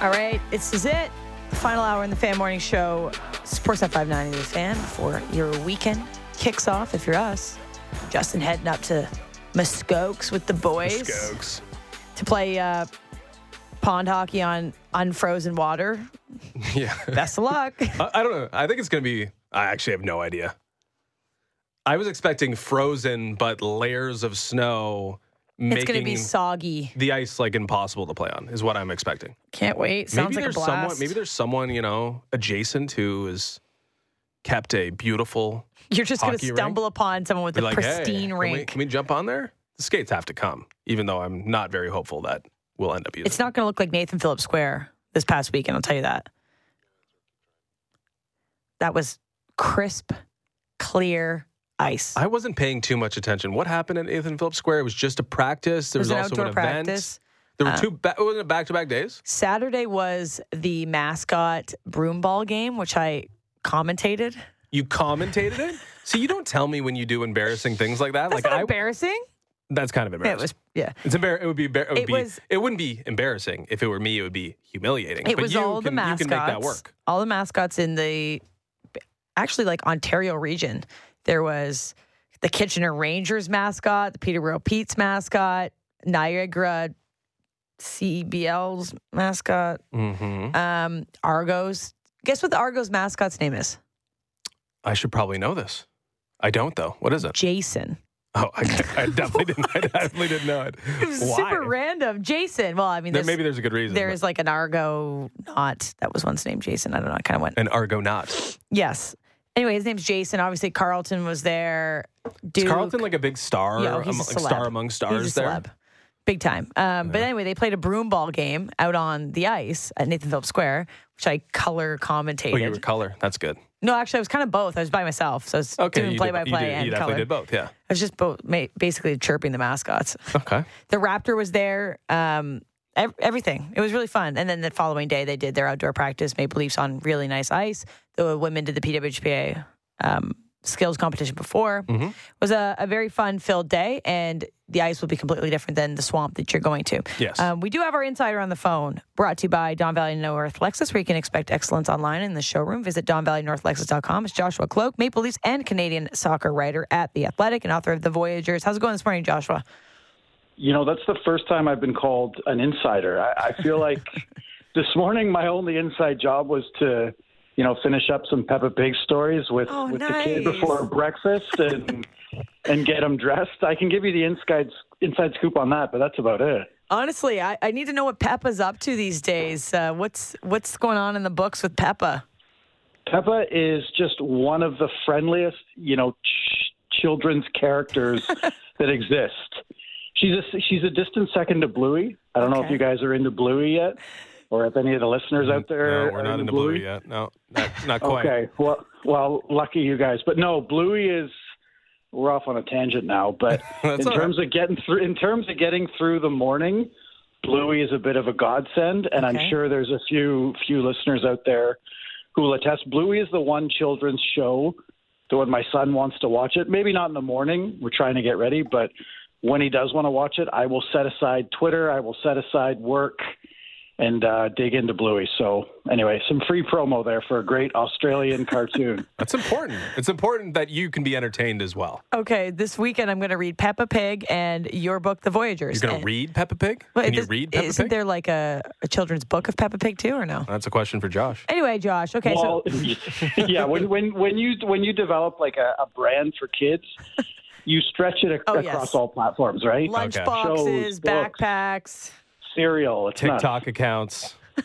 All right, this is it. Final hour in the Fan Morning Show. Sports at 590 The Fan for your weekend kicks off. If you're us, Justin heading up to Muskokes with the boys Skokes. to play uh, pond hockey on unfrozen water. Yeah. Best of luck. I, I don't know. I think it's going to be. I actually have no idea. I was expecting frozen, but layers of snow it's going to be soggy. the ice like impossible to play on. Is what I'm expecting. Can't wait. Sounds maybe like a there's blast. someone. Maybe there's someone you know adjacent who is kept a beautiful. You're just going to stumble upon someone with Be a like, pristine hey, can we, rink. can we jump on there? The skates have to come, even though I'm not very hopeful that we'll end up using. It's not going to look like Nathan Phillips Square this past weekend. I'll tell you that. That was crisp, clear ice. I wasn't paying too much attention. What happened at Nathan Phillips Square? It was just a practice. There was was, an also an event. practice. There were Uh, two. Ba- wasn't it back to back days? Saturday was the mascot broom ball game, which I commentated. You commentated it. See, you don't tell me when you do embarrassing things like that. That's like I, embarrassing. that's kind of embarrassing. It was, yeah. It's embar- It would be. Embar- it, would It be was- it wouldn't be embarrassing if it were me. It would be humiliating. It but was you all can, the You mascots. can make that work. All the mascots in the actually like Ontario region. There was the Kitchener Rangers mascot, the Peterborough Pete's mascot, Niagara CBL's mascot, hmm um, Argos. Guess what the Argos mascot's name is? I should probably know this. I don't though. What is it? Jason. Oh, I, I definitely didn't. I definitely didn't know it. It was Why? super random. Jason. Well, I mean, There, maybe there's a good reason. there but- is like an Argo not that was once named Jason. I don't know. I kind of went an Argonaut. yes. Anyway, his name's Jason. Obviously, Carlton was there. Duke. Is Carlton like a big star? Yeah, oh, among- like star among stars He's a there. celeb. Big time. Um, But anyway, they played a broom ball game out on the ice at Nathan Phillips Square, which I color commentated. Oh, you were color. That's good. no, actually, I was kind of both. I was by myself, so I was Okay, doing play by play and you definitely color. did both. Yeah. I was just both, basically chirping the mascots. Okay. The Raptor was there. Um, everything. It was really fun. And then the following day, they did their outdoor practice. Maple Leafs on really nice ice. The women did the PWHPA um, skills competition before. Mhm. It was a, a very fun filled day, and the ice will be completely different than the swamp that you're going to. Yes. Um, we do have our insider on the phone, brought to you by Don Valley North Lexus, where you can expect excellence online in the showroom. Visit DonValleyNorthLexus.com. It's Joshua Kloke, Maple Leafs and Canadian soccer writer at The Athletic and author of The Voyagers. How's it going this morning, Joshua? You know, that's the first time I've been called an insider. I, I feel like this morning my only inside job was to, you know, finish up some Peppa Pig stories with Oh, with the kid before breakfast and and get him dressed. I can give you the inside inside scoop on that, but that's about it. Honestly, I, I need to know what Peppa's up to these days. Uh, what's what's going on in the books with Peppa? Peppa is just one of the friendliest, you know, ch- children's characters that exist. She's a she's a distant second to Bluey. I don't know if you guys are into Bluey yet, or if any of the listeners mm, out there. no, we're are not into Bluey yet. No, not, not quite. Okay, well, well, lucky you guys. But no, Bluey is. We're off on a tangent now, but in all terms of getting through, in terms of getting through the morning, Bluey is a bit of a godsend, and Okay. I'm sure there's a few few listeners out there who will attest. Bluey is the one children's show that when my son wants to watch it, maybe not in the morning, we're trying to get ready, but when he does want to watch it, I will set aside Twitter, I will set aside work, and uh, dig into Bluey. So anyway, some free promo there for a great Australian cartoon. That's important. It's important that you can be entertained as well. Okay, this weekend I'm going to read Peppa Pig and your book, The Voyagers. You're going to read Peppa Pig? Well, Can you read Peppa Isn't Pig? there like a, a children's book of Peppa Pig too, or no? That's a question for Josh. Anyway, Josh. Okay, well, so yeah, when when when you when you develop like a, a brand for kids, you stretch it ac- Oh, across yes. all platforms, right? lunch Okay. boxes, Shows, books. backpacks. Cereal, it's nuts. TikTok accounts.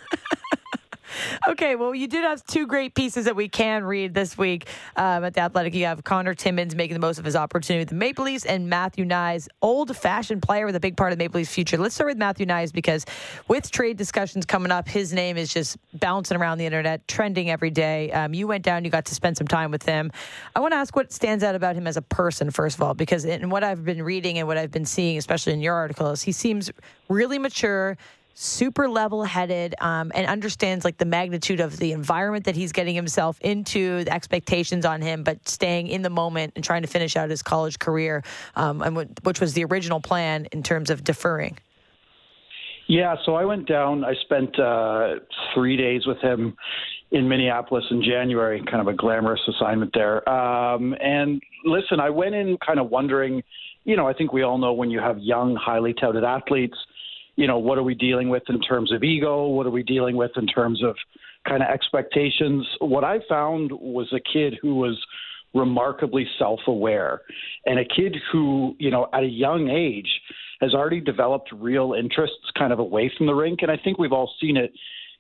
Okay, well, you did have two great pieces that we can read this week um, at the Athletic. You have Connor Timmins making the most of his opportunity with the Maple Leafs, and Matthew Knies, old-fashioned player with a big part of the Maple Leafs' future. Let's start with Matthew Knies because with trade discussions coming up, his name is just bouncing around the internet, trending every day. Um, you went down, you got to spend some time with him. I want to ask what stands out about him as a person, first of all, because in what I've been reading and what I've been seeing, especially in your articles, he seems really mature super level headed um, and understands like the magnitude of the environment that he's getting himself into, the expectations on him, but staying in the moment and trying to finish out his college career, um, and what, which was the original plan in terms of deferring. Yeah, so I went down. I spent uh, three days with him in Minneapolis in January, kind of a glamorous assignment there. Um, and listen, I went in kind of wondering, you know, I think we all know when you have young, highly touted athletes, you know, what are we dealing with in terms of ego? What are we dealing with in terms of kind of expectations? What I found was a kid who was remarkably self aware and a kid who, you know, at a young age has already developed real interests kind of away from the rink. And I think we've all seen it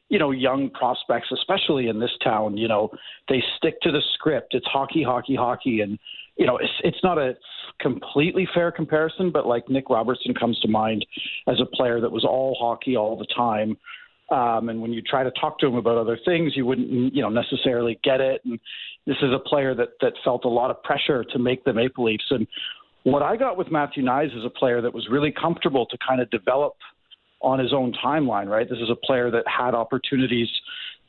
you know, young prospects, especially in this town, you know, they stick to the script. It's hockey, hockey, hockey, and you know, it's it's not a completely fair comparison, but like Nick Robertson comes to mind as a player that was all hockey all the time. Um, and when you try to talk to him about other things, you wouldn't, you know, necessarily get it. And this is a player that that felt a lot of pressure to make the Maple Leafs. And what I got with Matthew Knies is a player that was really comfortable to kind of develop on his own timeline, right? This is a player that had opportunities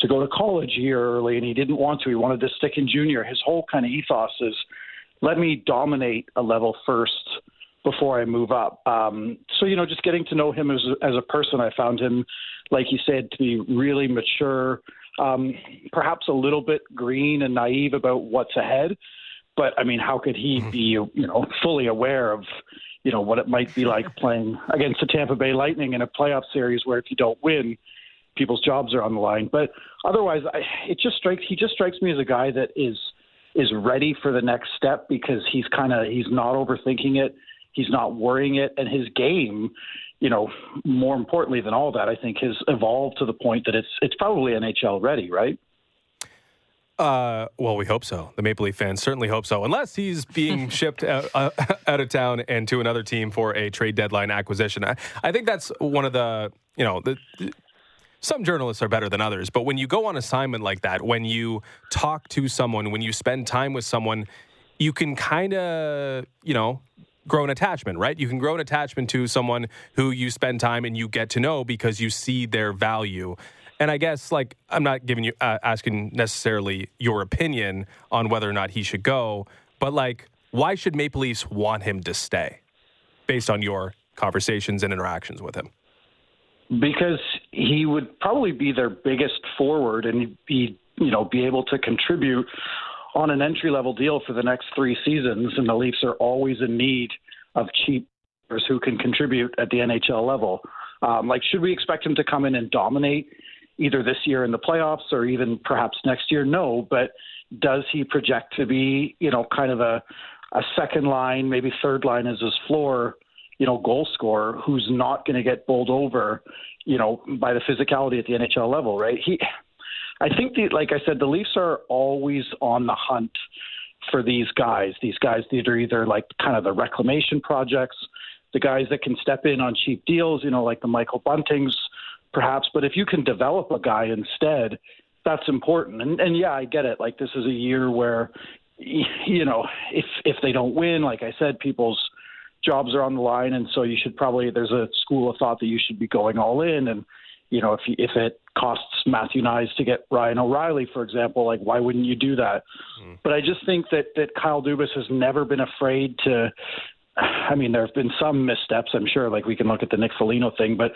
to go to college a year early and he didn't want to. He wanted to stick in junior. His whole kind of ethos is let me dominate a level first before I move up. Um, so, you know, just getting to know him as, as a person, I found him, like you said, to be really mature, um, perhaps a little bit green and naive about what's ahead. But I mean, how could he mm-hmm. be, you know, fully aware of you know what it might be like playing against the Tampa Bay Lightning in a playoff series where if you don't win, people's jobs are on the line. But otherwise, I, it just strikes he just strikes me as a guy that is is ready for the next step because he's kind of he's not overthinking it, he's not worrying it, and his game, you know, more importantly than all that, I think has evolved to the point that it's it's probably NHL ready, right? Uh, well, we hope so. The Maple Leaf fans certainly hope so, unless he's being shipped out, uh, out, of town and to another team for a trade deadline acquisition. I, I think that's one of the, you know, the, the, some journalists are better than others, but when you go on assignment like that, when you talk to someone, when you spend time with someone, you can kind of, you know, grow an attachment, right? You can grow an attachment to someone who you spend time and you get to know because you see their value. And I guess like I'm not giving you uh, asking necessarily your opinion on whether or not he should go, but like why should Maple Leafs want him to stay based on your conversations and interactions with him? Because he would probably be their biggest forward and he'd be you know be able to contribute on an entry level deal for the next three seasons, and the Leafs are always in need of cheap players who can contribute at the NHL level. Um, like, should we expect him to come in and dominate? either this year in the playoffs or even perhaps next year? No, but does he project to be, you know, kind of a, a second line, maybe third line as his floor, you know, goal scorer who's not going to get bowled over, you know, by the physicality at the NHL level, right? He, I think, the, like I said, the Leafs are always on the hunt for these guys. These guys that are either like kind of the reclamation projects, the guys that can step in on cheap deals, you know, like the Michael Buntings perhaps. But if you can develop a guy instead, that's important. And, and yeah, I get it. Like this is a year where, you know, if if they don't win, like I said, people's jobs are on the line, and so you should probably there's a school of thought that you should be going all in. And you know, if you, if it costs Matthew Knies to get Ryan O'Reilly, for example, like why wouldn't you do that? Mm. But I just think that that Kyle Dubas has never been afraid to. I mean, there have been some missteps, I'm sure. Like we can look at the Nick Foligno thing, but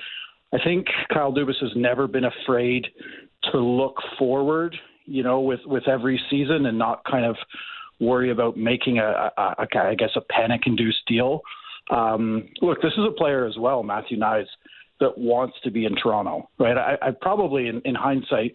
I think Kyle Dubas has never been afraid to look forward, you know, with with every season and not kind of worry about making a, a, a I guess a panic-induced deal. Um, look, this is a player as well, Matthew Knies, that wants to be in Toronto, right? I, I probably, in, in hindsight,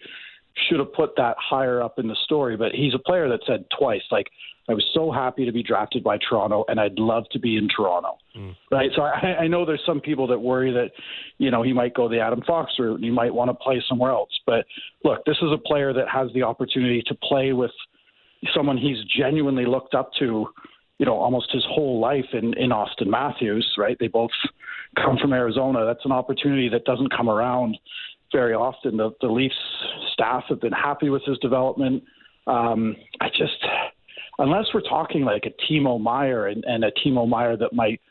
should have put that higher up in the story, but he's a player that said twice, like, I was so happy to be drafted by Toronto, and I'd love to be in Toronto. Mm. Right. So I, I know there's some people that worry that, you know, he might go the Adam Fox route and he might want to play somewhere else. But look, this is a player that has the opportunity to play with someone he's genuinely looked up to, you know, almost his whole life in, in Austin Matthews. Right. They both come from Arizona. That's an opportunity that doesn't come around very often. The, the Leafs staff have been happy with his development. Um, I just unless we're talking like a Timo Meier and, and a Timo Meier that might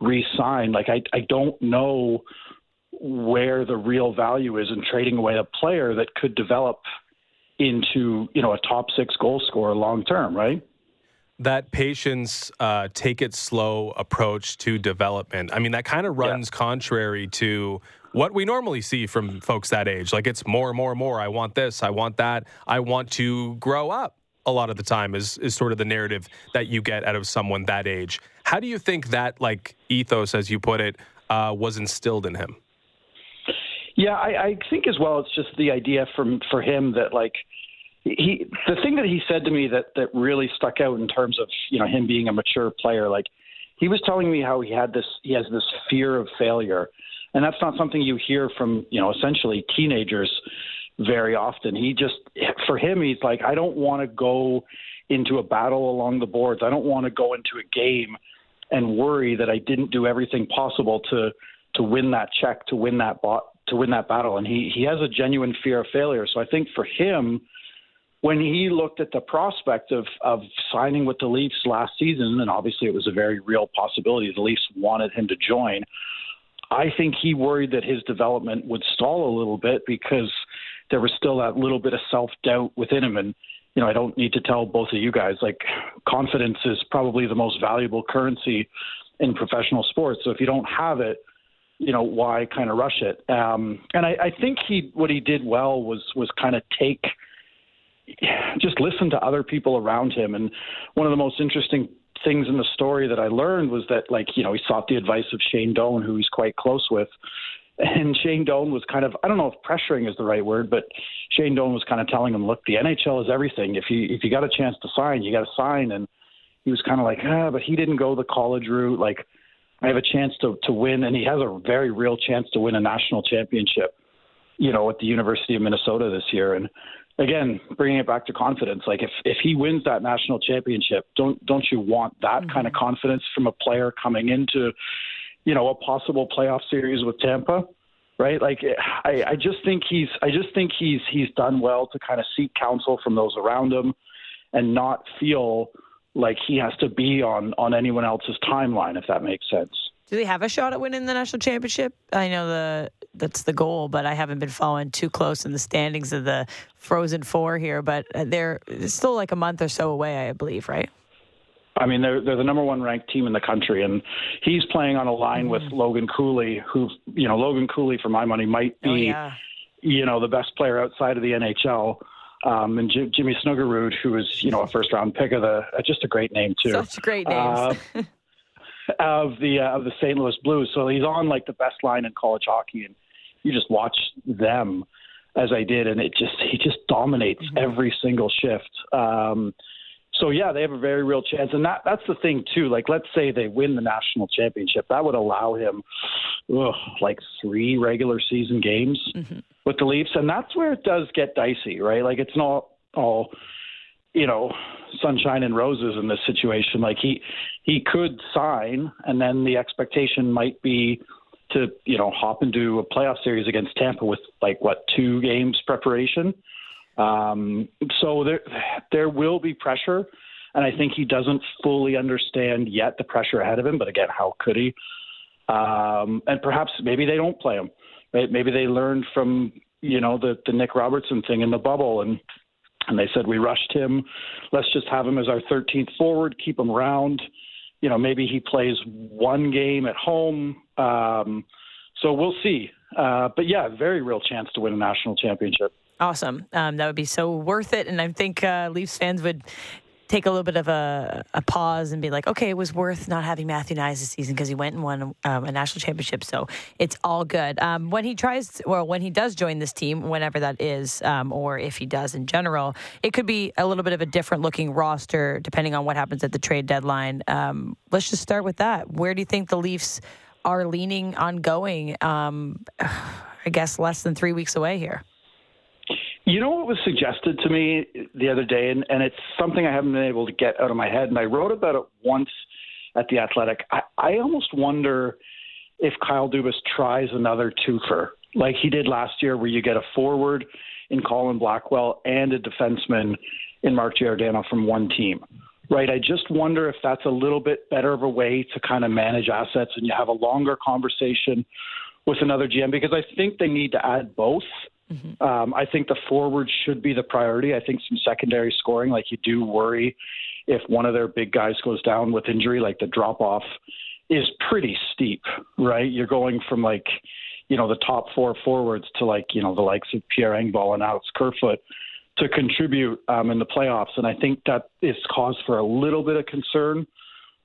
re-sign, like I, I don't know where the real value is in trading away a player that could develop into you know a top six goal scorer long term, right? That patience, uh, take it slow approach to development. I mean, that kind of runs yeah. contrary to what we normally see from folks that age. Like it's more, more, more. I want this. I want that. I want to grow up. A lot of the time is is sort of the narrative that you get out of someone that age. How do you think that like ethos, as you put it, uh, was instilled in him? Yeah, I, I think as well. It's just the idea from for him that like he the thing that he said to me that that really stuck out in terms of you know him being a mature player like he was telling me how he had this he has this fear of failure. And that's not something you hear from you know essentially teenagers very often. He just for him he's like i don't want to go into a battle along the boards. I don't want to go into a game and worry that i didn't do everything possible to to win that check to win that bot to win that battle. And he he has a genuine fear of failure. So i think for him when he looked at the prospect of of signing with the Leafs last season, and obviously it was a very real possibility, the Leafs wanted him to join. I think he worried that his development would stall a little bit because there was still that little bit of self doubt within him. And, you know, I don't need to tell both of you guys, like, confidence is probably the most valuable currency in professional sports. So if you don't have it, you know, why kind of rush it? Um, and I, I think he, what he did well was, was kind of take – just listen to other people around him. And one of the most interesting things in the story that I learned was that, like, you know, he sought the advice of Shane Doan, who he's quite close with. And Shane Doan was kind of, I don't know if pressuring is the right word, but Shane Doan was kind of telling him, look, the NHL is everything. If you, if you got a chance to sign, you got to sign. And he was kind of like, ah, but he didn't go the college route. Like, I have a chance to, to win. And he has a very real chance to win a national championship, you know, at the University of Minnesota this year. And again, bringing it back to confidence. Like if if he wins that national championship, don't don't you want that mm-hmm. kind of confidence from a player coming into, you know, a possible playoff series with Tampa? Right, like I, I just think he's, I just think he's, he's done well to kind of seek counsel from those around him, and not feel like he has to be on on anyone else's timeline, if that makes sense. Do they have a shot at winning the national championship? I know the that's the goal, but I haven't been following too close in the standings of the Frozen Four here. But they're still like a month or so away, I believe, right? I mean, they're they're the number one ranked team in the country, and he's playing on a line mm-hmm. with Logan Cooley, who you know Logan Cooley, for my money, might be, oh, yeah. you know, the best player outside of the NHL. Um, and J- Jimmy Snuggerud, who is you know a first round pick of the, uh, just a great name too. Such great names. Uh, of the uh, of the St. Louis Blues. So he's on like the best line in college hockey, and you just watch them as I did, and it just he just dominates mm-hmm. every single shift. Um, so yeah, they have a very real chance, and that that's the thing too. Like, let's say they win the national championship, that would allow him ugh, like three regular season games mm-hmm. with the Leafs, and that's where it does get dicey, right? Like, it's not all you know sunshine and roses in this situation. Like he he could sign, and then the expectation might be to you know hop into a playoff series against Tampa with like what two games preparation. Um, so there there will be pressure, and I think he doesn't fully understand yet the pressure ahead of him. But again, how could he? Um, and perhaps maybe they don't play him. Maybe they learned from you know the the Nick Robertson thing in the bubble and and they said we rushed him. Let's just have him as our 13th forward, keep him around. You know, maybe he plays one game at home. Um, so we'll see. Uh, but yeah, very real chance to win a national championship. Awesome. Um, that would be so worth it. And I think uh, Leafs fans would take a little bit of a, a pause and be like, okay, it was worth not having Matthew Knies this season because he went and won um, a national championship. So it's all good. Um, when he tries, well, when he does join this team, whenever that is, um, or if he does in general, it could be a little bit of a different looking roster depending on what happens at the trade deadline. Um, let's just start with that. Where do you think the Leafs are leaning on going? Um, I guess less than three weeks away here. You know what was suggested to me the other day, and, and it's something I haven't been able to get out of my head, and I wrote about it once at the Athletic. I, I almost wonder if Kyle Dubas tries another twofer like he did last year, where you get a forward in Colin Blackwell and a defenseman in Mark Giordano from one team. Right. I just wonder if that's a little bit better of a way to kind of manage assets and you have a longer conversation with another GM because I think they need to add both. Mm-hmm. Um, I think the forward should be the priority. I think some secondary scoring, like you do worry if one of their big guys goes down with injury, like the drop off is pretty steep, right? You're going from like, you know, the top four forwards to like, you know, the likes of Pierre Engvall and Alex Kerfoot to contribute um, in the playoffs. And I think that is cause for a little bit of concern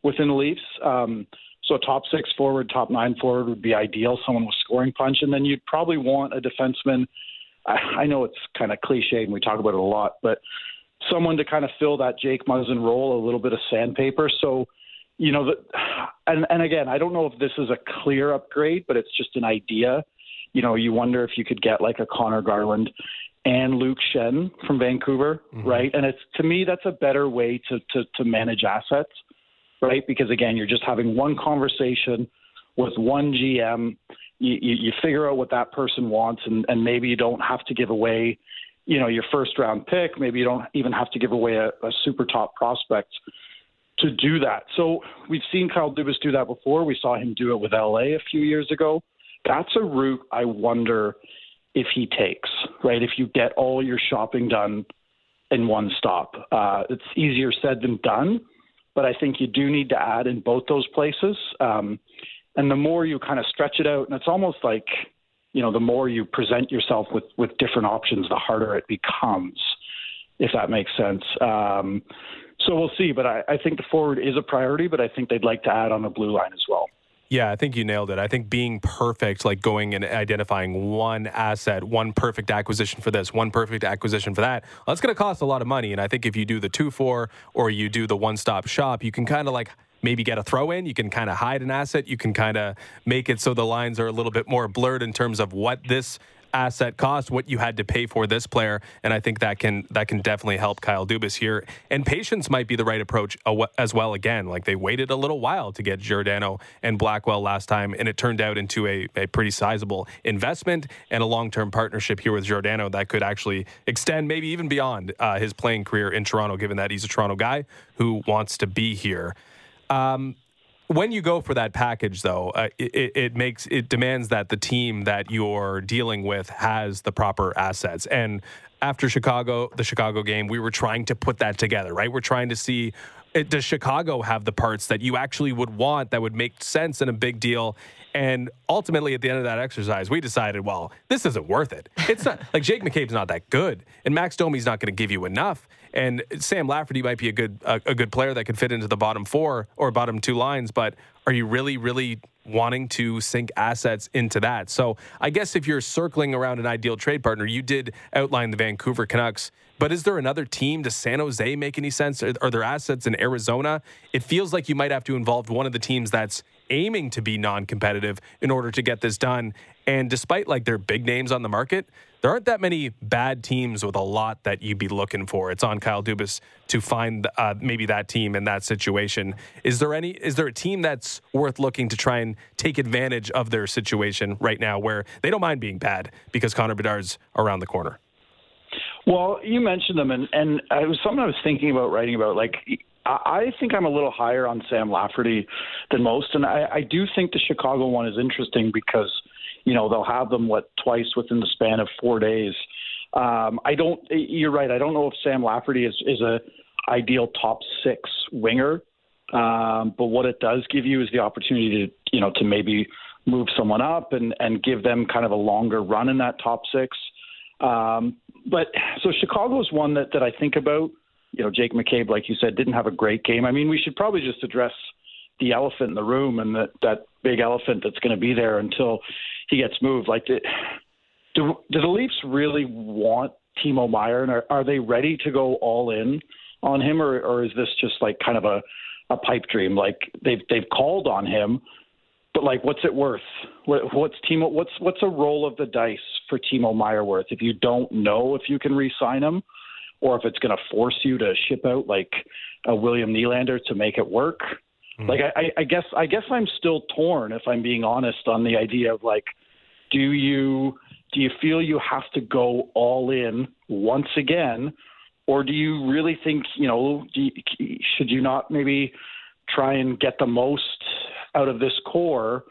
within the Leafs. Um, so a top six forward, top nine forward would be ideal, someone with scoring punch. And then you'd probably want a defenseman. I, I know it's kind of cliche and we talk about it a lot, but someone to kind of fill that Jake Muzzin role, a little bit of sandpaper. So, you know, the, and, and again, I don't know if this is a clear upgrade, but it's just an idea. You know, you wonder if you could get like a Conor Garland and Luke Schenn from Vancouver, mm-hmm. right? And it's to me that's a better way to, to to manage assets, right? Because again, you're just having one conversation with one GM. You, you, figure out what that person wants, and, and maybe you don't have to give away, you know, your first round pick. Maybe you don't even have to give away a, a super top prospect to do that. So we've seen Kyle Dubas do that before. We saw him do it with LA a few years ago. That's a route I wonder if he takes, right? If you get all your shopping done in one stop. Uh, it's easier said than done, but I think you do need to add in both those places. Um, and the more you kind of stretch it out, and it's almost like, you know, the more you present yourself with, with different options, the harder it becomes, if that makes sense. Um, so we'll see, but I, I think the forward is a priority, but I think they'd like to add on the blue line as well. Yeah, I think you nailed it. I think being perfect, like going and identifying one asset, one perfect acquisition for this, one perfect acquisition for that, well, that's going to cost a lot of money. And I think if you do the two four or you do the one stop shop, you can kind of like maybe get a throw in. You can kind of hide an asset. You can kind of make it so the lines are a little bit more blurred in terms of what this asset cost, what you had to pay for this player, and I think that can that can definitely help Kyle Dubas here. And patience might be the right approach as well. Again, like they waited a little while to get Giordano and Blackwell last time, and it turned out into a, a pretty sizable investment and a long term partnership here with Giordano that could actually extend maybe even beyond uh, his playing career in Toronto, given that he's a Toronto guy who wants to be here. Um, when you go for that package, though, uh, it, it, makes it demands that the team that you're dealing with has the proper assets. And after Chicago, the Chicago game, we were trying to put that together, right? We're trying to see does Chicago have the parts that you actually would want that would make sense in a big deal? And ultimately, at the end of that exercise, we decided, well, this isn't worth it. It's not like Jake McCabe's not that good, and Max Domi's not going to give you enough. And Sam Lafferty might be a good a, a good player that could fit into the bottom four or bottom two lines, but are you really, really wanting to sink assets into that? So I guess if you're circling around an ideal trade partner, you did outline the Vancouver Canucks. But is there another team? Does San Jose make any sense? Are, are there assets in Arizona? It feels like you might have to involve one of the teams that's aiming to be non-competitive in order to get this done. And despite like their big names on the market, there aren't that many bad teams with a lot that you'd be looking for. It's on Kyle Dubas to find uh, maybe that team in that situation. Is there any? Is there a team that's worth looking to try and take advantage of their situation right now, where they don't mind being bad because Connor Bedard's around the corner? Well, you mentioned them, and and it was something I was thinking about writing about. Like I think I'm a little higher on Sam Lafferty than most, and I, I do think the Chicago one is interesting because you know they'll have them what twice within the span of four days. Um, I don't. You're right. I don't know if Sam Lafferty is is a ideal top six winger, um, but what it does give you is the opportunity to you know to maybe move someone up and and give them kind of a longer run in that top six. Um, but so Chicago is one that that I think about you know, Jake McCabe, like you said, didn't have a great game. I mean, we should probably just address the elephant in the room and that that big elephant that's going to be there until he gets moved. Like, do, do, the Leafs really want Timo Meier, and are, are they ready to go all in on him, or, or is this just like kind of a a pipe dream? Like they've they've called on him, but like, what's it worth? What, what's Timo? What's what's a roll of the dice for Timo Meier worth if you don't know if you can re-sign him? or if it's going to force you to ship out like a William Nylander to make it work. Mm. Like I, I guess I guess I'm still torn if I'm being honest on the idea of like, do you do you feel you have to go all in once again, or do you really think you know you, should you not maybe try and get the most out of this core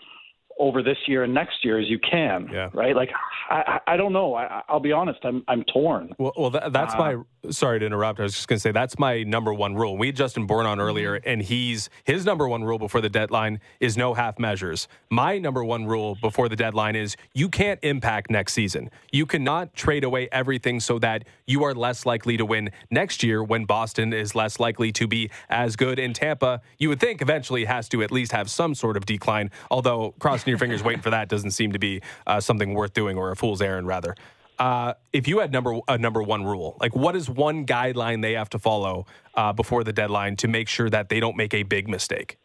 over this year and next year as you can. Yeah. Right. Like I, I don't know. I, will be honest. I'm I'm torn. Well, well that, that's uh, my sorry to interrupt. I was just going to say that's my number one rule. We had Justin Bourne on earlier, Mm-hmm. and he's his number one rule before the deadline is no half measures. My number one rule before the deadline is you can't impact next season. You cannot trade away everything so that you are less likely to win next year when Boston is less likely to be as good. In Tampa, you would think eventually has to at least have some sort of decline. Although crossing your fingers waiting for that doesn't seem to be uh, something worth doing, or a fool's errand rather. Uh, if you had number a number one rule, like what is one guideline they have to follow uh, before the deadline to make sure that they don't make a big mistake?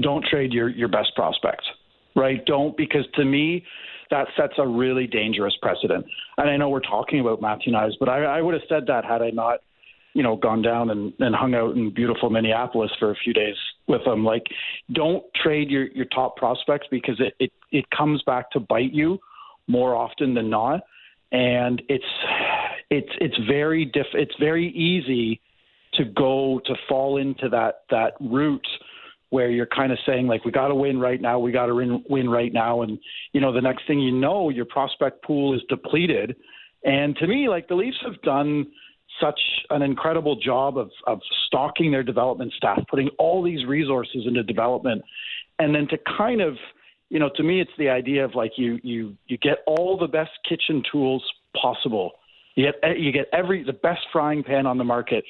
Don't trade your your best prospect, right? Don't because to me that sets a really dangerous precedent. And I know we're talking about Matthew Knies, but I, I would have said that had I not, you know, gone down and, and hung out in beautiful Minneapolis for a few days with them. Like, don't trade your your top prospects because it it, it comes back to bite you more often than not and it's it's it's very diff it's very easy to go to fall into that that route where you're kind of saying like we got to win right now we got to win win right now. And you know the next thing you know your prospect pool is depleted. And to me like the Leafs have done such an incredible job of of stocking their development staff putting all these resources into development. And then to kind of you know, to me, it's the idea of like you you you get all the best kitchen tools possible. You get eh, you get every the best frying pan on the market,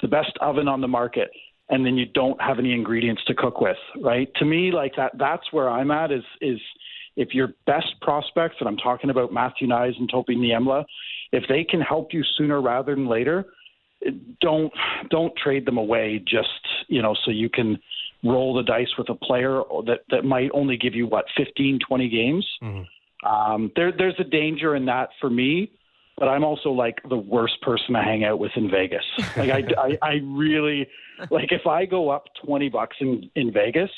the best oven on the market, and then you don't have any ingredients to cook with, right? To me, like that that's where I'm at. Is is if your best prospects, and I'm talking about Matthew Knies and Topi Niemelä, if they can help you sooner rather than later, eh, don't don't trade them away just you know so you can roll the dice with a player that that might only give you what 15 20 games? Mm-hmm. um, there there's a danger in that for me but I'm also like the worst person to hang out with in Vegas. Like I, I, I really like if I go up 20 bucks in in Vegas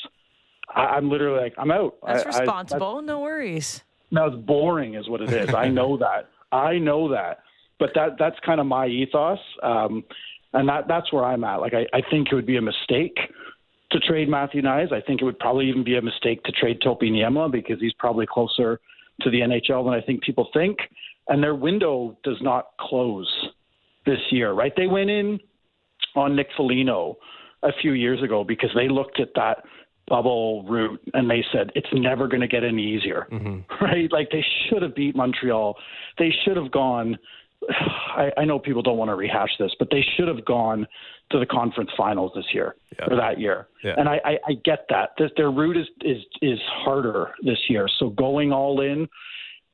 I, am literally like I'm out. That's I, responsible I, that's, no worries. No it's boring is what it is. I know that. I know that. But that that's kind of my ethos. Um, and that that's where I'm at. Like I, I think it would be a mistake to trade Matthew Knies. I think it would probably even be a mistake to trade Topi Niemelä because he's probably closer to the NHL than I think people think. And their window does not close this year, right? They went in on Nick Foligno a few years ago because they looked at that bubble route and they said it's never going to get any easier, mm-hmm. right? Like they should have beat Montreal. They should have gone. I, I know people don't want to rehash this, but they should have gone to the conference finals this year yeah. or that year. Yeah. And I, I, I get that. This, their route is, is is harder this year. So going all in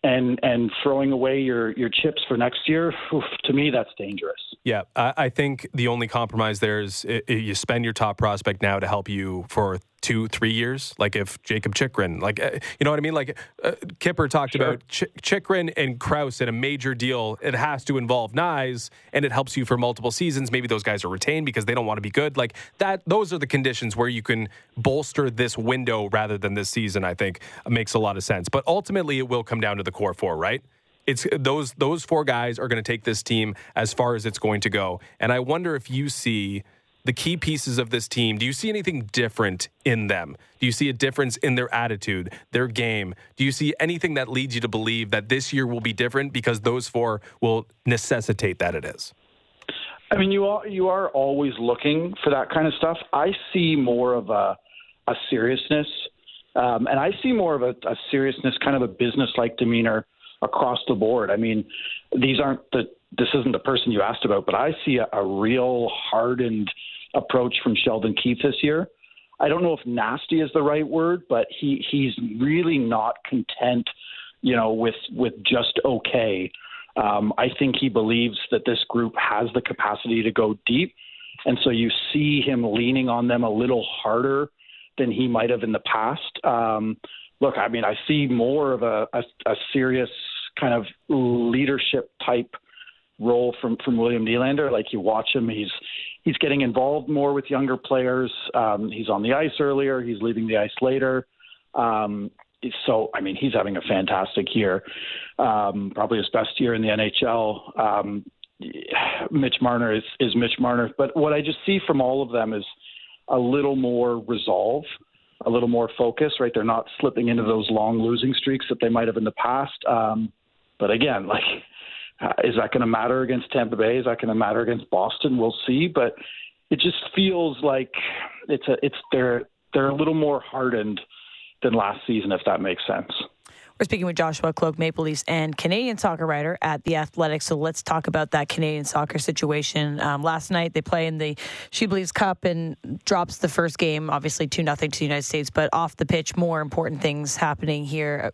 and and throwing away your your chips for next year, oof, to me that's dangerous. Yeah, I, I think the only compromise there is it, it, you spend your top prospect now to help you for two, three years. Like if Jakob Chychrun, like uh, you know what I mean. Like uh, Kipper talked Sure. about Ch- Chychrun and Crouse in a major deal. It has to involve Knies, and it helps you for multiple seasons. Maybe those guys are retained because they don't want to be good. Like that. Those are the conditions where you can bolster this window rather than this season. I think makes a lot of sense. But ultimately, it will come down to the core four, right? It's those those four guys are going to take this team as far as it's going to go. And I wonder if you see the key pieces of this team. Do you see anything different in them? Do you see a difference in their attitude, their game? Do you see anything that leads you to believe that this year will be different because those four will necessitate that it is? I mean, you are you are always looking for that kind of stuff. I see more of a a seriousness, um, and I see more of a, a seriousness, kind of a business like demeanor across the board. I mean, these aren't the this isn't the person you asked about, but I see a, a real hardened approach from Sheldon Keefe this year. I don't know if nasty is the right word, but he he's really not content, you know, with with just okay. Um, I think he believes that this group has the capacity to go deep, and so you see him leaning on them a little harder than he might have in the past. Um, look, I mean, I see more of a, a, a serious kind of leadership type role from from William Nylander. Like you watch him, he's he's getting involved more with younger players. Um, he's on the ice earlier. He's leaving the ice later. Um, so I mean, he's having a fantastic year, um, probably his best year in the NHL. Um, Mitch Marner is is Mitch Marner, but what I just see from all of them is a little more resolve, a little more focus. Right, they're not slipping into those long losing streaks that they might have in the past. Um, but again, like is that going to matter against Tampa Bay? Is that going to matter against Boston? We'll see. But it just feels like it's a it's they're they're a little more hardened than last season, if that makes sense. We're speaking with Joshua Kloke, Maple Leafs and Canadian soccer writer at The Athletic. So let's talk about that Canadian soccer situation. Um, last night they play in the She Believes Cup and drops the first game, obviously 2 nothing to the United States, but off the pitch, more important things happening here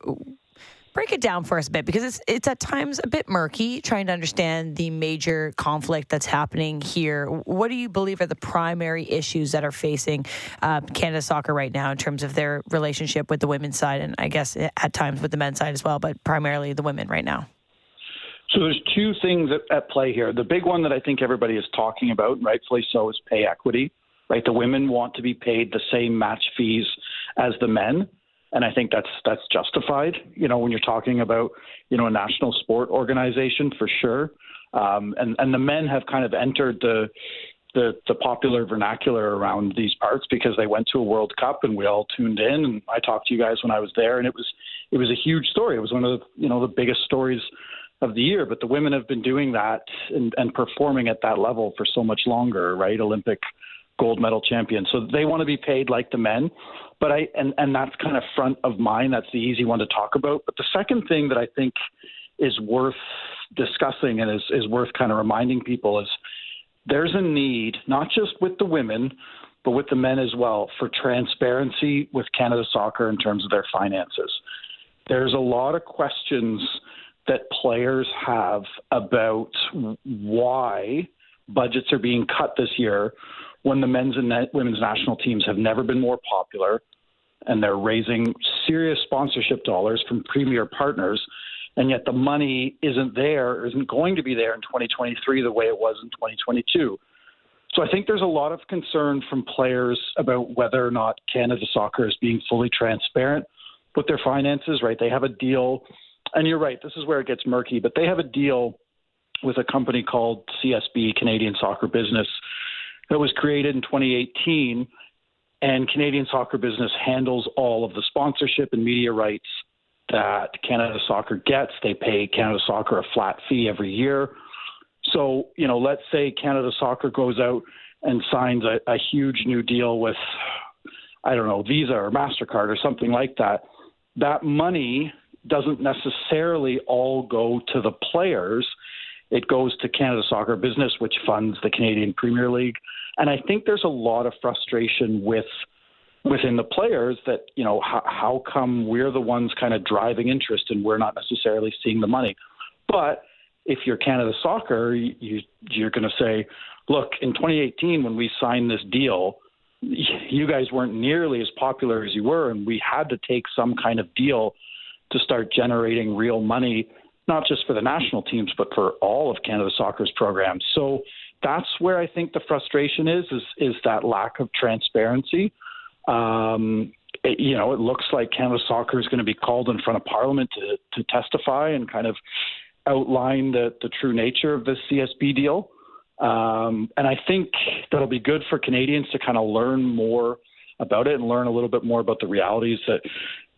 break it down for us a bit because it's it's at times a bit murky trying to understand the major conflict that's happening here. What do you believe are the primary issues that are facing uh, Canada soccer right now in terms of their relationship with the women's side and I guess at times with the men's side as well, but primarily the women right now? So there's two things at, at play here. The big one that I think everybody is talking about, rightfully so, is pay equity. Right, the women want to be paid the same match fees as the men and I think that's that's justified. You know, when you're talking about you know a national sport organization for sure, um, and and the men have kind of entered the the the popular vernacular around these parts because they went to a World Cup and we all tuned in and I talked to you guys when I was there and it was it was a huge story. It was one of the you know the biggest stories of the year. But the women have been doing that and, and performing at that level for so much longer, right? Olympic gold medal champion. So they want to be paid like the men. But I and and that's kind of front of mind. That's the easy one to talk about. But the second thing that I think is worth discussing and is, is worth kind of reminding people is there's a need not just with the women but with the men as well for transparency with Canada Soccer in terms of their finances. There's a lot of questions that players have about why budgets are being cut this year when the men's and women's national teams have never been more popular and they're raising serious sponsorship dollars from premier partners and yet the money isn't there or isn't going to be there in 2023 the way it was in 2022 so I think there's a lot of concern from players about whether or not Canada Soccer is being fully transparent with their finances, right? They have a deal, and you're right, this is where it gets murky, but they have a deal with a company called CSB, Canadian Soccer Business, that was created in 2018, and Canadian Soccer Business handles all of the sponsorship and media rights that Canada Soccer gets. They pay Canada Soccer a flat fee every year. So, you know, let's say Canada Soccer goes out and signs a, a huge new deal with, I don't know, Visa or MasterCard or something like that. That money doesn't necessarily all go to the players. It goes to Canada Soccer Business, which funds the Canadian Premier League. And I think there's a lot of frustration with within the players that you know how, how come we're the ones kind of driving interest and we're not necessarily seeing the money. But if you're Canada Soccer, you, you're going to say, look, in 2018 when we signed this deal, you guys weren't nearly as popular as you were, and we had to take some kind of deal to start generating real money not just for the national teams, but for all of Canada Soccer's programs. So that's where I think the frustration is, is, is that lack of transparency. Um, it, you know, it looks like Canada Soccer is going to be called in front of Parliament to, to testify and kind of outline the, the true nature of this CSB deal. Um, and I think that'll be good for Canadians to kind of learn more about it and learn a little bit more about the realities that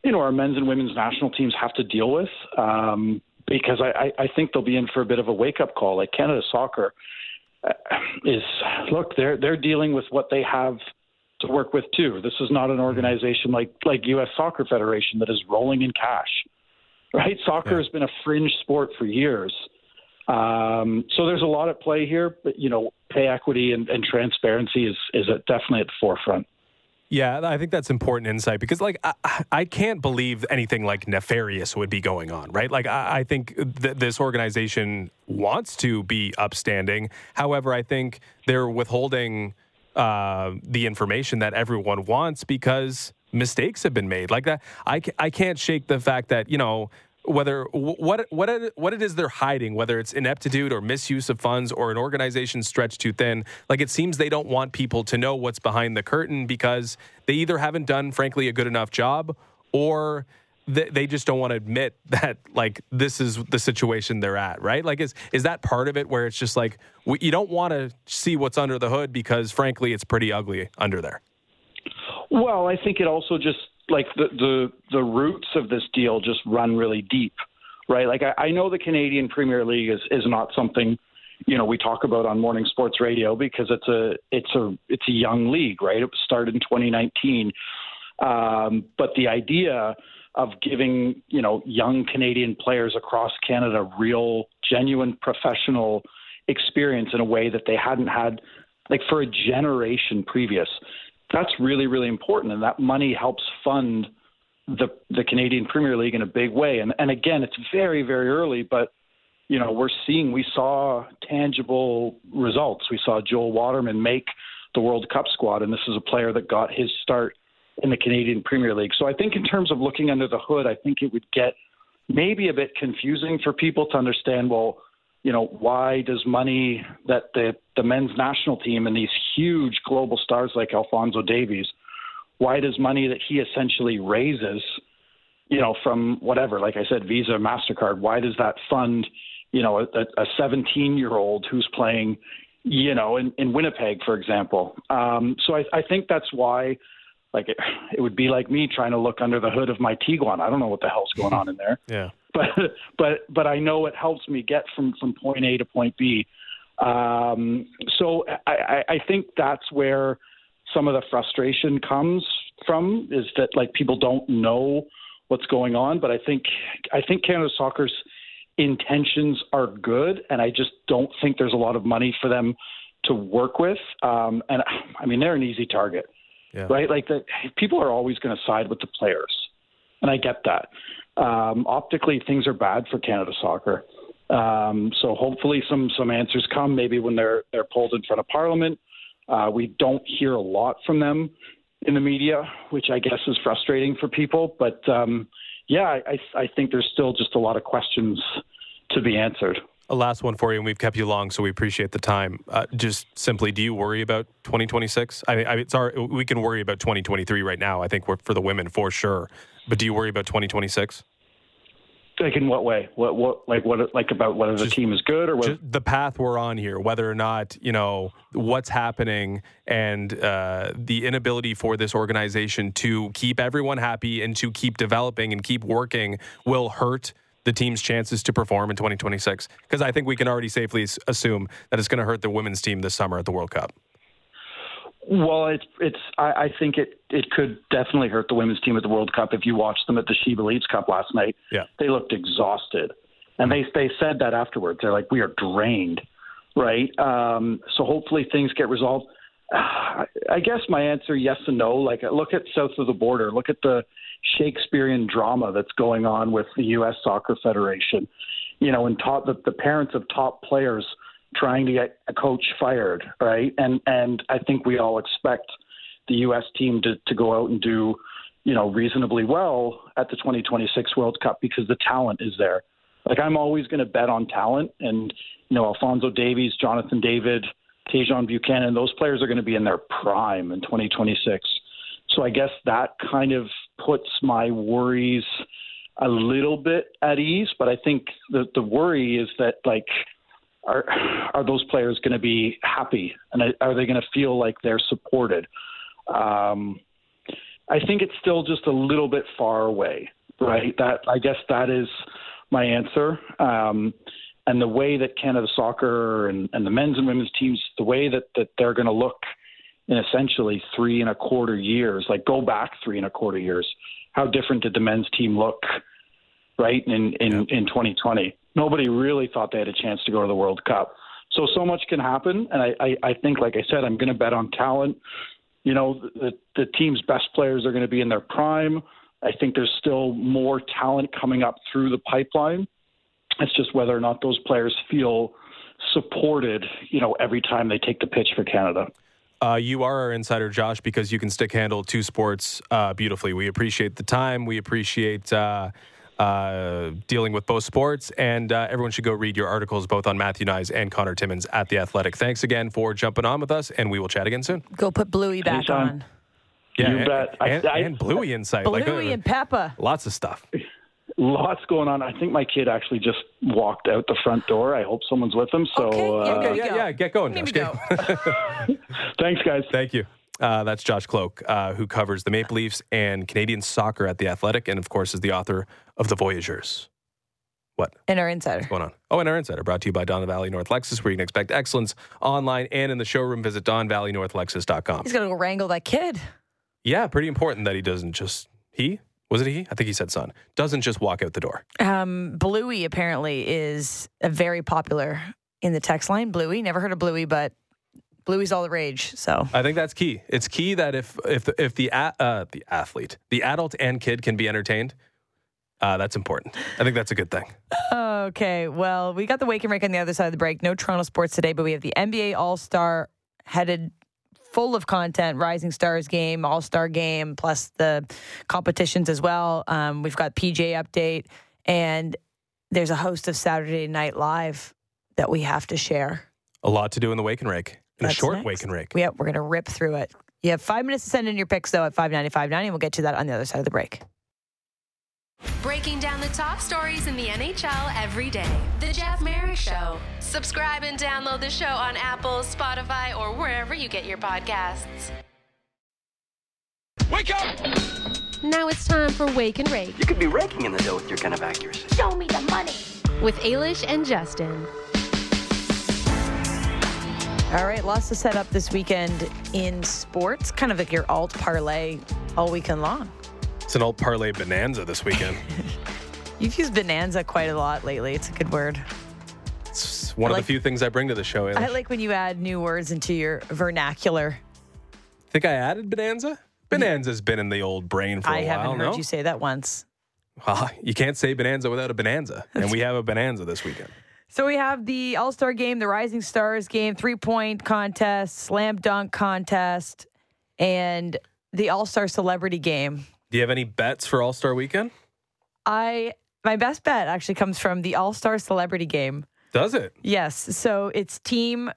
you know our men's and women's national teams have to deal with. Um, because I, I think they'll be in for a bit of a wake up call. Like Canada Soccer uh, is look, they're they're dealing with what they have to work with too. This is not an organization like like U.S. Soccer Federation that is rolling in cash, right? Soccer yeah. has been a fringe sport for years. Um, so there's a lot at play here, but you know, pay equity and, and transparency is is definitely at the forefront. Yeah, I think that's important insight because, like, I, I, can't believe anything like nefarious would be going on, right? Like, I, I think th- this organization wants to be upstanding. However, I think they're withholding uh, the information that everyone wants because mistakes have been made. Like that, I, I can't shake the fact that you know whether what what it, what it is they're hiding, whether it's ineptitude or misuse of funds or an organization stretched too thin. Like it seems they don't want people to know what's behind the curtain because they either haven't done, frankly, a good enough job, or they, they just don't want to admit that like this is the situation they're at. Right? Like is is that part of it where it's just like you don't want to see what's under the hood because frankly it's pretty ugly under there. Well, I think it also just like the the the roots of this deal just run really deep, right? Like I, I know the Canadian Premier League is is not something you know we talk about on morning sports radio because it's a it's a it's a young league, right? It started in 2019, um, but the idea of giving you know young Canadian players across Canada real, genuine, professional experience in a way that they hadn't had like for a generation previous. That's really really important, and that money helps fund the the Canadian Premier League in a big way. And and again, it's very very early, but you know we're seeing we saw tangible results. We saw Joel Waterman make the World Cup squad, and this is a player that got his start in the Canadian Premier League. So I think in terms of looking under the hood, I think it would get maybe a bit confusing for people to understand. Well, you know, why does money that the the men's national team and these huge global stars like Alfonso Davies why does money that he essentially raises, you know, from whatever, like I said, Visa, Mastercard, why does that fund, you know, a 17 year old who's playing, you know, in, in Winnipeg, for example? Um, so I, I think that's why. Like it, it would be like me trying to look under the hood of my Tiguan. I don't know what the hell's going on in there. yeah. But but but I know it helps me get from from point A to point B. Um, so I, I think that's where some of the frustration comes from is that like people don't know what's going on. But I think I think Canada Soccer's intentions are good, and I just don't think there's a lot of money for them to work with. Um, and I mean, they're an easy target, yeah. right? Like the people are always going to side with the players, and I get that. Um, optically, things are bad for Canada Soccer. Um, so hopefully, some some answers come. Maybe when they're they're pulled in front of Parliament, uh, we don't hear a lot from them in the media, which I guess is frustrating for people. But um, yeah, I, I think there's still just a lot of questions to be answered. A last one for you, and we've kept you long, so we appreciate the time. Uh, just simply, do you worry about 2026? I mean, it's our, we can worry about 2023 right now. I think we're for the women for sure. But do you worry about 2026? Like in what way? What what like what like about whether the team is good or what? the path we're on here, whether or not you know what's happening and uh, the inability for this organization to keep everyone happy and to keep developing and keep working will hurt the team's chances to perform in 2026. Because I think we can already safely assume that it's going to hurt the women's team this summer at the World Cup. Well, it's it's. I, I think it it could definitely hurt the women's team at the World Cup if you watched them at the She Believes Cup last night. Yeah, they looked exhausted, and they they said that afterwards. They're like, we are drained, right? Um, so hopefully things get resolved. I guess my answer yes and no. Like look at south of the border. Look at the Shakespearean drama that's going on with the U.S. Soccer Federation. You know, and top the, the parents of top players trying to get a coach fired, right? And and I think we all expect the U.S. team to to go out and do, you know, reasonably well at the 2026 World Cup because the talent is there. Like I'm always going to bet on talent, and you know, Alfonso Davies, Jonathan David, Tajon Buchanan, those players are going to be in their prime in 2026. So I guess that kind of puts my worries a little bit at ease. But I think the the worry is that like are are those players going to be happy and are they going to feel like they're supported? Um, I think it's still just a little bit far away, right? That I guess that is my answer. Um, and the way that Canada Soccer and, and the men's and women's teams, the way that, that they're going to look in essentially three and a quarter years, like go back three and a quarter years, how different did the men's team look, right, in, in, in 2020? nobody really thought they had a chance to go to the World Cup. So so much can happen, and I, I, I think, like I said, I'm going to bet on talent. You know, the, the team's best players are going to be in their prime. I think there's still more talent coming up through the pipeline. It's just whether or not those players feel supported, you know, every time they take the pitch for Canada. Uh, you are our insider, Josh, because you can stick handle two sports uh, beautifully. We appreciate the time. We appreciate uh, uh, dealing with both sports. And uh, everyone should go read your articles both on Matthew Knies and Conor Timmins at The Athletic. Thanks again for jumping on with us, and we will chat again soon. Go put Bluey back Anytime. on. Yeah, you and, bet. And, I, and Bluey Insight. Bluey like, uh, and Peppa. Lots of stuff. Lots going on. I think my kid actually just walked out the front door. I hope someone's with him. So okay, yeah, uh, yeah, yeah, get going, Josh. Go. Thanks, guys. Thank you. Uh, that's Josh Kloke, uh, who covers the Maple Leafs and Canadian soccer at The Athletic, and of course is the author of The Voyagers. What? in our insider. What's going on? Oh, and our insider brought to you by Don Valley North Lexus, where you can expect excellence online and in the showroom. Visit DonValleyNorthLexus.com. He's gonna go wrangle that kid. Yeah, pretty important that he doesn't just he was it he? I think he said son doesn't just walk out the door. Um, Bluey apparently is a very popular in the text line. Bluey, never heard of Bluey, but Bluey's all the rage. So I think that's key. It's key that if if the, if the uh, the athlete, the adult and kid can be entertained, uh, that's important. I think that's a good thing. Okay, well, we got the wake and rake on the other side of the break. No Toronto sports today, but we have the NBA All Star headed full of content, Rising Stars game, All Star game, plus the competitions as well. Um, we've got PJ update, and there's a host of Saturday Night Live that we have to share. A lot to do in the wake and rake, in a short next. wake and rake. Yeah, we're gonna rip through it. You have five minutes to send in your picks though at five ninety five ninety, and we'll get to that on the other side of the break. Breaking down the top stories in the NHL every day. The Jeff Marek Show. Subscribe and download the show on Apple, Spotify, or wherever you get your podcasts. Wake up! Now it's time for Wake and Rake You could be raking in the dough with your kind of accuracy. Show me the money. with Ailish and Justin. All right, lots to set up this weekend in sports. Kind of like your alt parlay all weekend long. It's an old parlay bonanza this weekend. You've used bonanza quite a lot lately. It's a good word. It's one I of like- the few things I bring to the show. I like when you add new words into your vernacular. think I added bonanza. Bonanza's been in the old brain for a I while. I haven't heard no? you say that once. Well, you can't say bonanza without a bonanza, and we have a bonanza this weekend. So we have the All Star game, the Rising Stars game, three point contest, slam dunk contest, and the All Star celebrity game. Do you have any bets for All Star Weekend? I my best bet actually comes from the All Star celebrity game. Does it? Yes. So it's team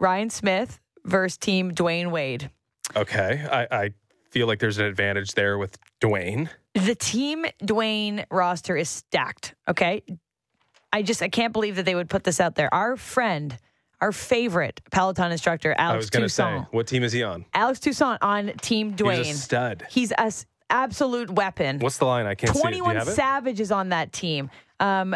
Ryan Smith versus team Dwyane Wade. Okay, I, I feel like there's an advantage there with Dwyane. The team Dwyane roster is stacked. Okay. I just I can't believe that they would put this out there. Our friend, our favorite Peloton instructor, Alex I was going to say, Toussaint. what team is he on? Alex Toussaint on team Dwyane. He's a stud. He's a absolute weapon. What's the line? I can't see it. Do you 21 have? Savage is on that team. Um,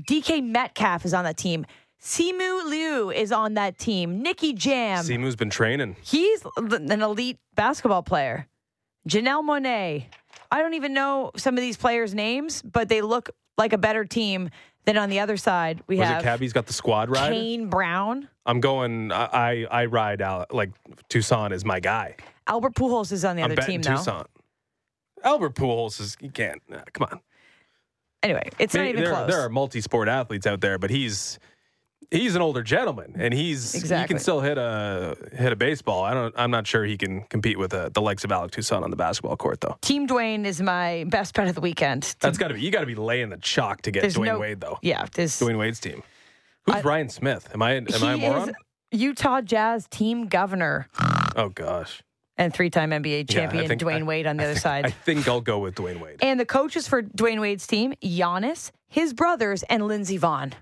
DK Metcalf is on that team. Simu Liu is on that team. Nicky Jam. Simu's been training. He's an elite basketball player. Janelle Monáe. I don't even know some of these players' names, but they look like a better team than on the other side. We Was have it Cabby's got the squad ride? Kane Brown. I'm going. I I, I ride out like Toussaint is my guy. Albert Pujols is on the I'm other team now. Toussaint. Albert Pujols is you can't. nah, come on. Anyway, it's not even there, close. there are multi-sport athletes out there, but he's he's an older gentleman, and he's he can still hit a hit a baseball. I don't. I'm not sure he can compete with uh, the likes of Alec Toussaint on the basketball court, though. Team Dwyane is my best bet of the weekend. That's got to be. You got to be laying the chalk to get There's Dwyane no- Wade, though. Yeah, this Dwayne Wade's team. Who's Ryan Smith? Am I am I a moron? Utah Jazz team governor Oh gosh, and three-time NBA Yeah, champion think- Dwyane Wade on the I other think- side. I think I'll go with Dwyane Wade. and the coaches for Dwyane Wade's team, Giannis, his brothers, and Lindsey Vonn.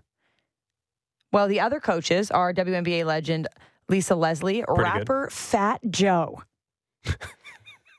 Well, the other coaches are WNBA legend Lisa Leslie, good. rapper Fat Joe.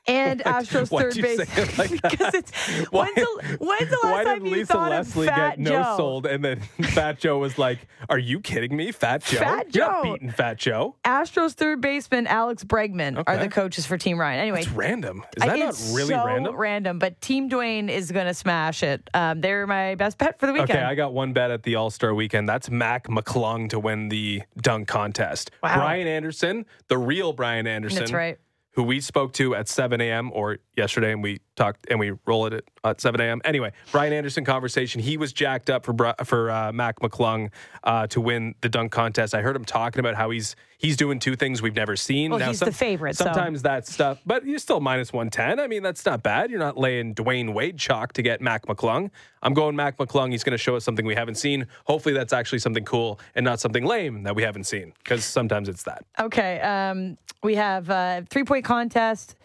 And Astros why'd third base it like because it's Why- when's the, when's the last Why time you Lisa thought Leslie of Fat get no sold and then Fat Joe was like, "Are you kidding me, Fat Joe? Fat You're Joe. beating Fat Joe." Astros third baseman Alex Bregman are the coaches for Team Ryan. Anyway, It's random. Is that not really so random? but Team Dwyane is going to smash it. Um, they're my best bet for the weekend. Okay, I got one bet at the All Star weekend. That's Mac McClung to win the dunk contest. Wow. Brian Anderson, the real Brian Anderson. That's right. Who we spoke to at 7 a.m. or yesterday, and we talked and we rolled it 7 a.m. Anyway, Brian Anderson conversation. He was jacked up for for uh, Mac McClung uh, to win the dunk contest. I heard him talking about how he's he's doing two things we've never seen. Well, he's the favorite, so- Sometimes that stuff, but you're still minus 110. I mean, that's not bad. You're not laying Dwyane Wade chalk to get Mac McClung. I'm going Mac McClung. He's going to show us something we haven't seen. Hopefully, that's actually something cool and not something lame that we haven't seen because sometimes it's that. Okay. Um, we have uh, three point contest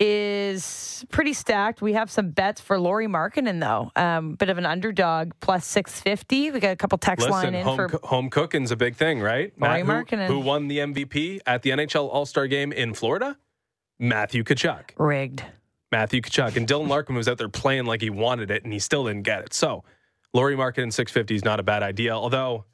is pretty stacked. We have some bets for Lauri Markkanen though. Um, bit of an underdog plus six fifty. We got a couple text line in home, for co- home cooking's a big thing, right? Lauri Matt, who, Markkanen. who won the MVP at the NHL All Star game in Florida? Matthew Tkachuk. rigged. Matthew Tkachuk. And Dylan Larkin was out there playing like he wanted it, and he still didn't get it. So Lauri Markkanen 650 is not a bad idea. Although,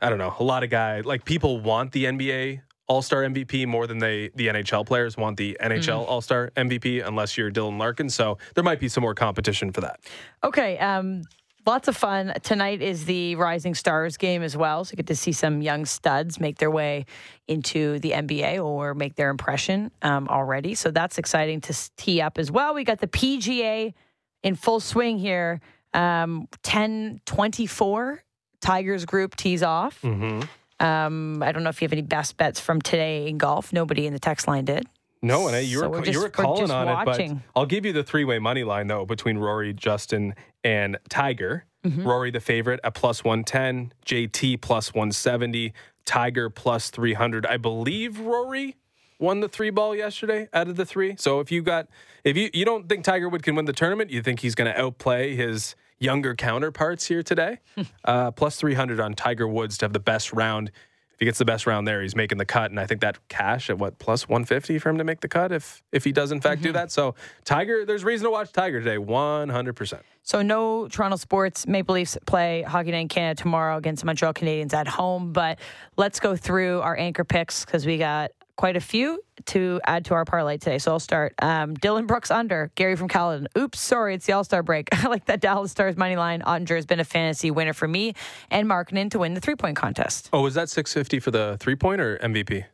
I don't know, a lot of guys like people want the NBA All Star MVP more than they the NHL players want the NHL All Star MVP, unless you're Dylan Larkin. So there might be some more competition for that. Okay. Um, lots of fun. Tonight is the Rising Stars game as well. So you get to see some young studs make their way into the NBA or make their impression um, already. So that's exciting to tee up as well. We got the PGA in full swing here. Um, 10 24, Tigers group tees off. Mm-hmm. Um, I don't know if you have any best bets from today in golf. Nobody in the text line did. No, and you So were we're you were calling on watching. it, but I'll give you the three way money line though between Rory, Justin, and Tiger. Mm-hmm. Rory the favorite at plus one ten, JT plus one seventy, Tiger plus three hundred. I believe Rory won the three ball yesterday out of the three. So if you got if you you don't think Tiger Wood can win the tournament, you think he's going to outplay his younger counterparts here today. uh, plus three hundred on Tiger Woods to have the best round. If he gets the best round there, he's making the cut, and I think that cash at what plus one fifty for him to make the cut if if he does in fact do that. So Tiger, there's reason to watch Tiger today, one hundred percent. So no Toronto sports. Maple Leafs play Hockey Night in Canada tomorrow against Montreal Canadiens at home. But let's go through our anchor picks because we got quite a few to add to our parlay today. So I'll start. Um, Dillon Brooks under Gary from Caledon. Oops, sorry, it's the All Star break. I like that Dallas Stars money line. Oettinger has been a fantasy winner for me and Markkanen to win the three point contest. Oh, was that six fifty for the three point or MVP?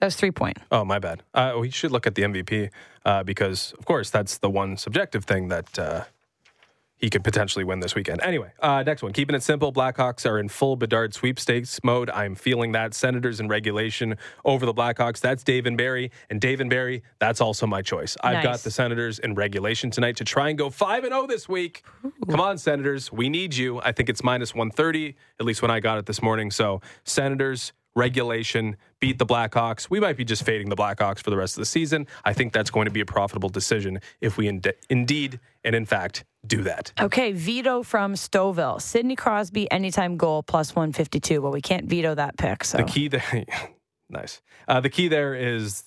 That was three point. Oh, my bad. Uh, we should look at the MVP uh, because, of course, that's the one subjective thing that uh, he could potentially win this weekend. Anyway, uh, next one. Keeping it simple. Blackhawks are in full Bedard sweepstakes mode. I'm feeling that. Senators in regulation over the Blackhawks. That's Dave and Barry. And Dave and Barry, that's also my choice. I've got the Senators in regulation tonight to try and go 5 and 0 this week. Come on, Senators. We need you. I think it's minus 130, at least when I got it this morning. So, Senators regulation, beat the Blackhawks. We might be just fading the Blackhawks for the rest of the season. I think that's going to be a profitable decision if we ind- indeed and in fact do that. Okay, veto from Stouffville. Sidney Crosby anytime goal plus 152. Well, we can't veto that pick. So The key there, nice. Uh, the key there is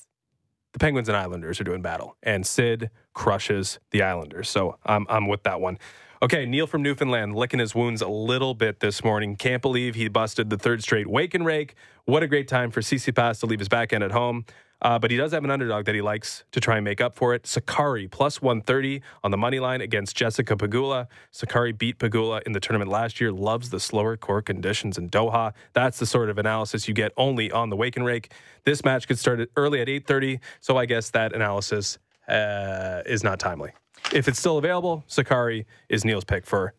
the Penguins and Islanders are doing battle, and Sid crushes the Islanders. So I'm I'm with that one. Okay, Neil from Newfoundland licking his wounds a little bit this morning. Can't believe he busted the third straight wake and rake. What a great time for Tsitsipas to leave his back end at home. Uh, but he does have an underdog that he likes to try and make up for it. Sakkari plus 130 on the money line against Jessica Pegula. Sakkari beat Pegula in the tournament last year, loves the slower court conditions in Doha. That's the sort of analysis you get only on the Wake and Rake. This match could start early at 8.30, so I guess that analysis uh, is not timely. If it's still available, Sakkari is Neil's pick for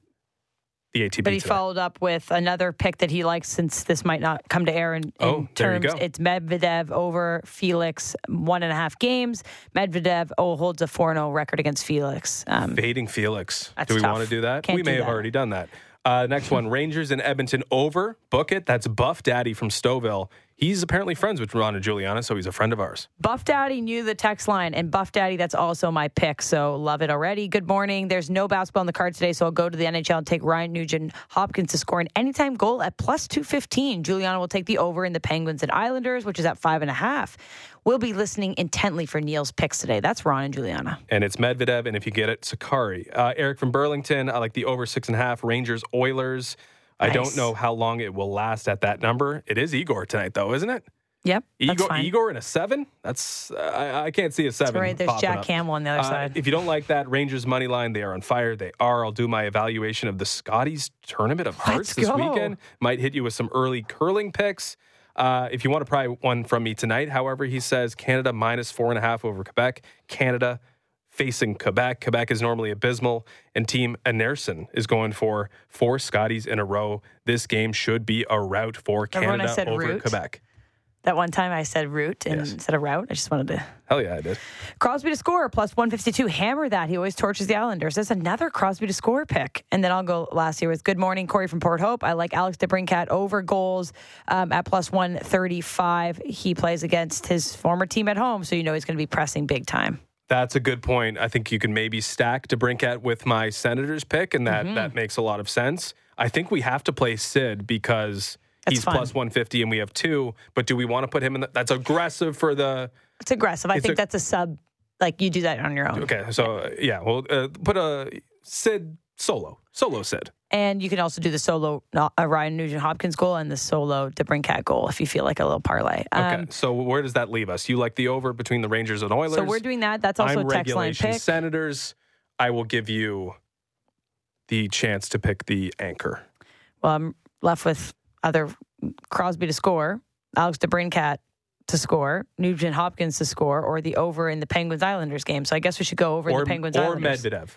the ATP But he today. followed up with another pick that he likes since this might not come to air in, in Oh, terms. It's Medvedev over Felix, one and a half games. Medvedev oh, holds a 4 0 record against Felix. Um, Fading Felix. Do we tough. want to do that? Can't we may do have that. already done that. Uh, next one Rangers in Edmonton over. Book it. That's Buff Daddy from Stouffville. He's apparently friends with Ron and Juliana, so he's a friend of ours. Buff Daddy knew the text line, and Buff Daddy, that's also my pick. So love it already. Good morning. There's no basketball on the card today, so I'll go to the NHL and take Ryan Nugent Hopkins to score an anytime goal at plus 215. Juliana will take the over in the Penguins and Islanders, which is at five and a half. We'll be listening intently for Neil's picks today. That's Ron and Juliana. And it's Medvedev, and if you get it, Sakkari. Uh, Eric from Burlington, I like the over six and a half. Rangers Oilers. I don't know how long it will last at that number. It is Igor tonight, though, isn't it? Yep. that's Igor. Igor in a seven? That's uh, I, I can't see a seven. right. There's Jack up. Campbell on the other Uh, side. If you don't like that Rangers money line, they are on fire. They are. I'll do my evaluation of the Scotties Tournament of Hearts this weekend. Might hit you with some early curling picks. Uh, if you want to pry one from me tonight, however, he says Canada minus four and a half over Quebec. Canada facing Quebec. Quebec is normally abysmal, and Team Einarson is going for four Scotties in a row. This game should be a rout for Remember when I Canada said over rout? Quebec. That one time I said route and Yes. instead of route. I just wanted to. Hell yeah, I did. Crosby to score plus 152. Hammer that. He always torches the Islanders. There's another Crosby to score pick. And then I'll go last year with Good Morning, Corey from Port Hope. I like Alex DeBrincat over goals um, at plus 135. He plays against his former team at home, so you know he's going to be pressing big time. That's a good point. I think you can maybe stack DeBrincat with my Senators pick, and Mm-hmm. that that makes a lot of sense. I think we have to play Sid because That's he's plus 150 and we have two. But do we want to put him in? The, that's aggressive for the. It's aggressive. I It's think a- that's a sub. Like you do that on your own. Okay, so yeah, well, uh, put a Sid solo, solo Sid. And you can also do the solo uh, Ryan Nugent Hopkins goal and the solo DeBrincat goal if you feel like a little parlay. Okay, Um, so where does that leave us? You like the over between the Rangers and Oilers? so we're doing that. That's also I'm a text line pick. Senators. I will give you the chance to pick the anchor. Well, I'm left with either Crosby to score, Alex DeBrincat to score, Nugent Hopkins to score, or the over in the Penguins Islanders game. So I guess we should go over or the Penguins or Islanders. Medvedev.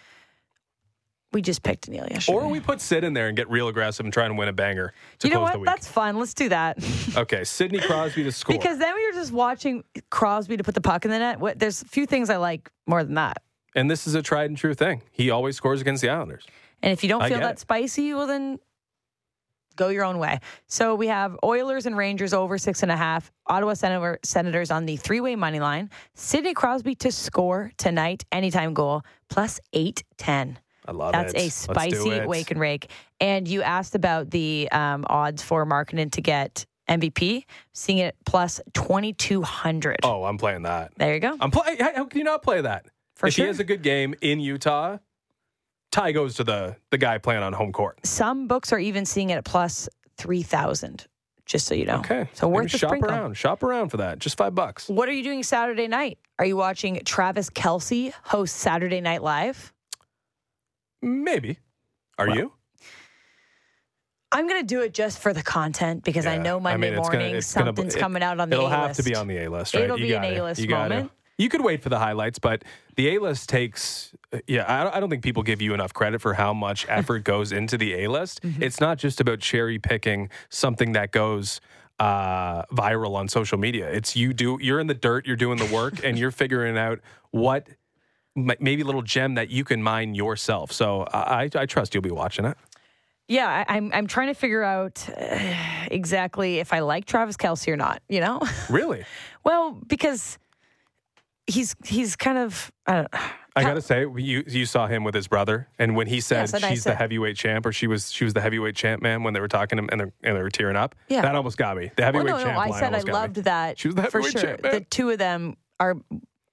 We just picked Neil yesterday. Or we put Sid in there and get real aggressive and try and win a banger to you know close what? the week. That's fun. Let's do that. Okay, Sidney Crosby to score. because then we were just watching Crosby to put the puck in the net. What, there's a few things I like more than that. and this is a tried and true thing. He always scores against the Islanders. And if you don't feel that it. spicy, well then go your own way. So we have Oilers and Rangers over six and a half. Ottawa Senator, Senators on the three-way money line. Sidney Crosby to score tonight, anytime goal, plus eight ten. I love That's it. a Let's do spicy it. wake and rake. And you asked about the um, odds for Markkanen to get MVP, seeing it plus twenty two hundred. Oh, I'm playing that. There you go. I'm play. How can you not play that? For if sure. he has a good game in Utah, tie goes to the the guy playing on home court. Some books are even seeing it at plus three thousand. Just so you know. Okay, So Maybe worth the shop sprinkle. around. Shop around for that. Just five bucks. What are you doing Saturday night? Are you watching Travis Kelce host Saturday Night Live? Maybe. Are Well, you? I'm going to do it just for the content because I know Monday mean, it's gonna- morning gonna- something's it- coming out on the It'll A-list. have to be on the A list, right? It'll You be an gotta- A-list you gotta- moment. You could wait for the highlights, but the A list takes. Yeah, I don't, I don't think people give you enough credit for how much effort goes into the A list. Mm-hmm. It's not just about cherry picking something that goes uh, viral on social media. It's you do. You're in the dirt. You're doing the work, and you're figuring out what m- maybe a little gem that you can mine yourself. So I, I trust you'll be watching it. Yeah, I, I'm I'm trying to figure out uh, exactly if I like Travis Kelce or not. You know, Really, well because he's he's kind of I don't. I gotta say, you you saw him with his brother, and when he said Yes, I she's the heavyweight champ, or she was she was the heavyweight champ, man, when they were talking to him and they and they were tearing up, Yeah. that almost got me. The Well, heavyweight no, no, champ. I line said I got me. loved that She was the for heavyweight sure. champ, man. the two of them are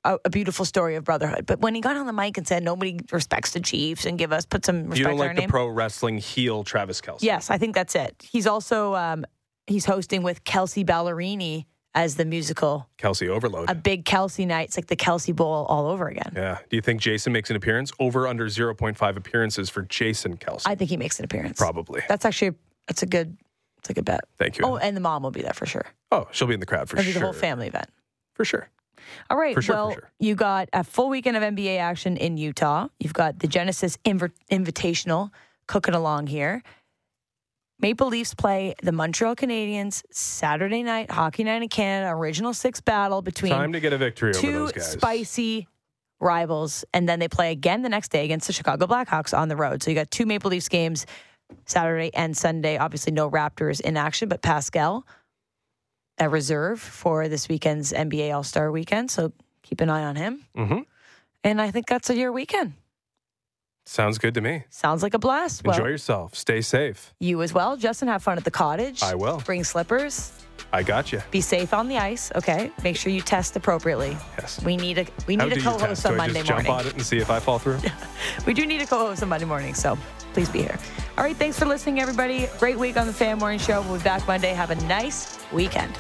a, a beautiful story of brotherhood. But when he got on the mic and said nobody respects the Chiefs and give us put some respect You don't like the name. pro wrestling heel Travis Kelce? Yes, I think that's it. He's also um, he's hosting with Kelsea Ballerini as the musical. Kelsey overload. A big Kelsey night. It's like the Kelce Bowl all over again. yeah. Do you think Jason makes an appearance? Over under zero point five appearances for Jason Kelce. I think he makes an appearance. Probably. That's actually that's a good that's a good bet. Thank you. Oh, and the mom will be there for sure. Oh, she'll be in the crowd for It'll be the whole family event. For sure. All right. For sure, for well, sure. you got a full weekend of NBA action in Utah. You've got the Genesis Inver- Invitational cooking along here. Maple Leafs play the Montreal Canadiens Saturday night, Hockey Night in Canada, original six battle between Time to get a victory over two those guys. spicy rivals. And then they play again the next day against the Chicago Blackhawks on the road. So you got two Maple Leafs games Saturday and Sunday. Obviously, no Raptors in action, but Pascal, a reserve for this weekend's NBA All Star weekend. So keep an eye on him. Mhm. And I think that's a your weekend. Sounds good to me. Sounds like a blast. Enjoy well, yourself. Stay safe. you as well. Justin, have fun at the cottage. I will. Bring slippers. I got you. Be safe on the ice. Okay. Make sure you test appropriately. Yes. We need a we need do a co-host on Do I Monday just morning. jump on it and see if I fall through? We do need a co-host on Monday morning, so please be here. All right, thanks for listening, everybody. Great week on the Fan Morning Show. We'll be back Monday. Have a nice weekend.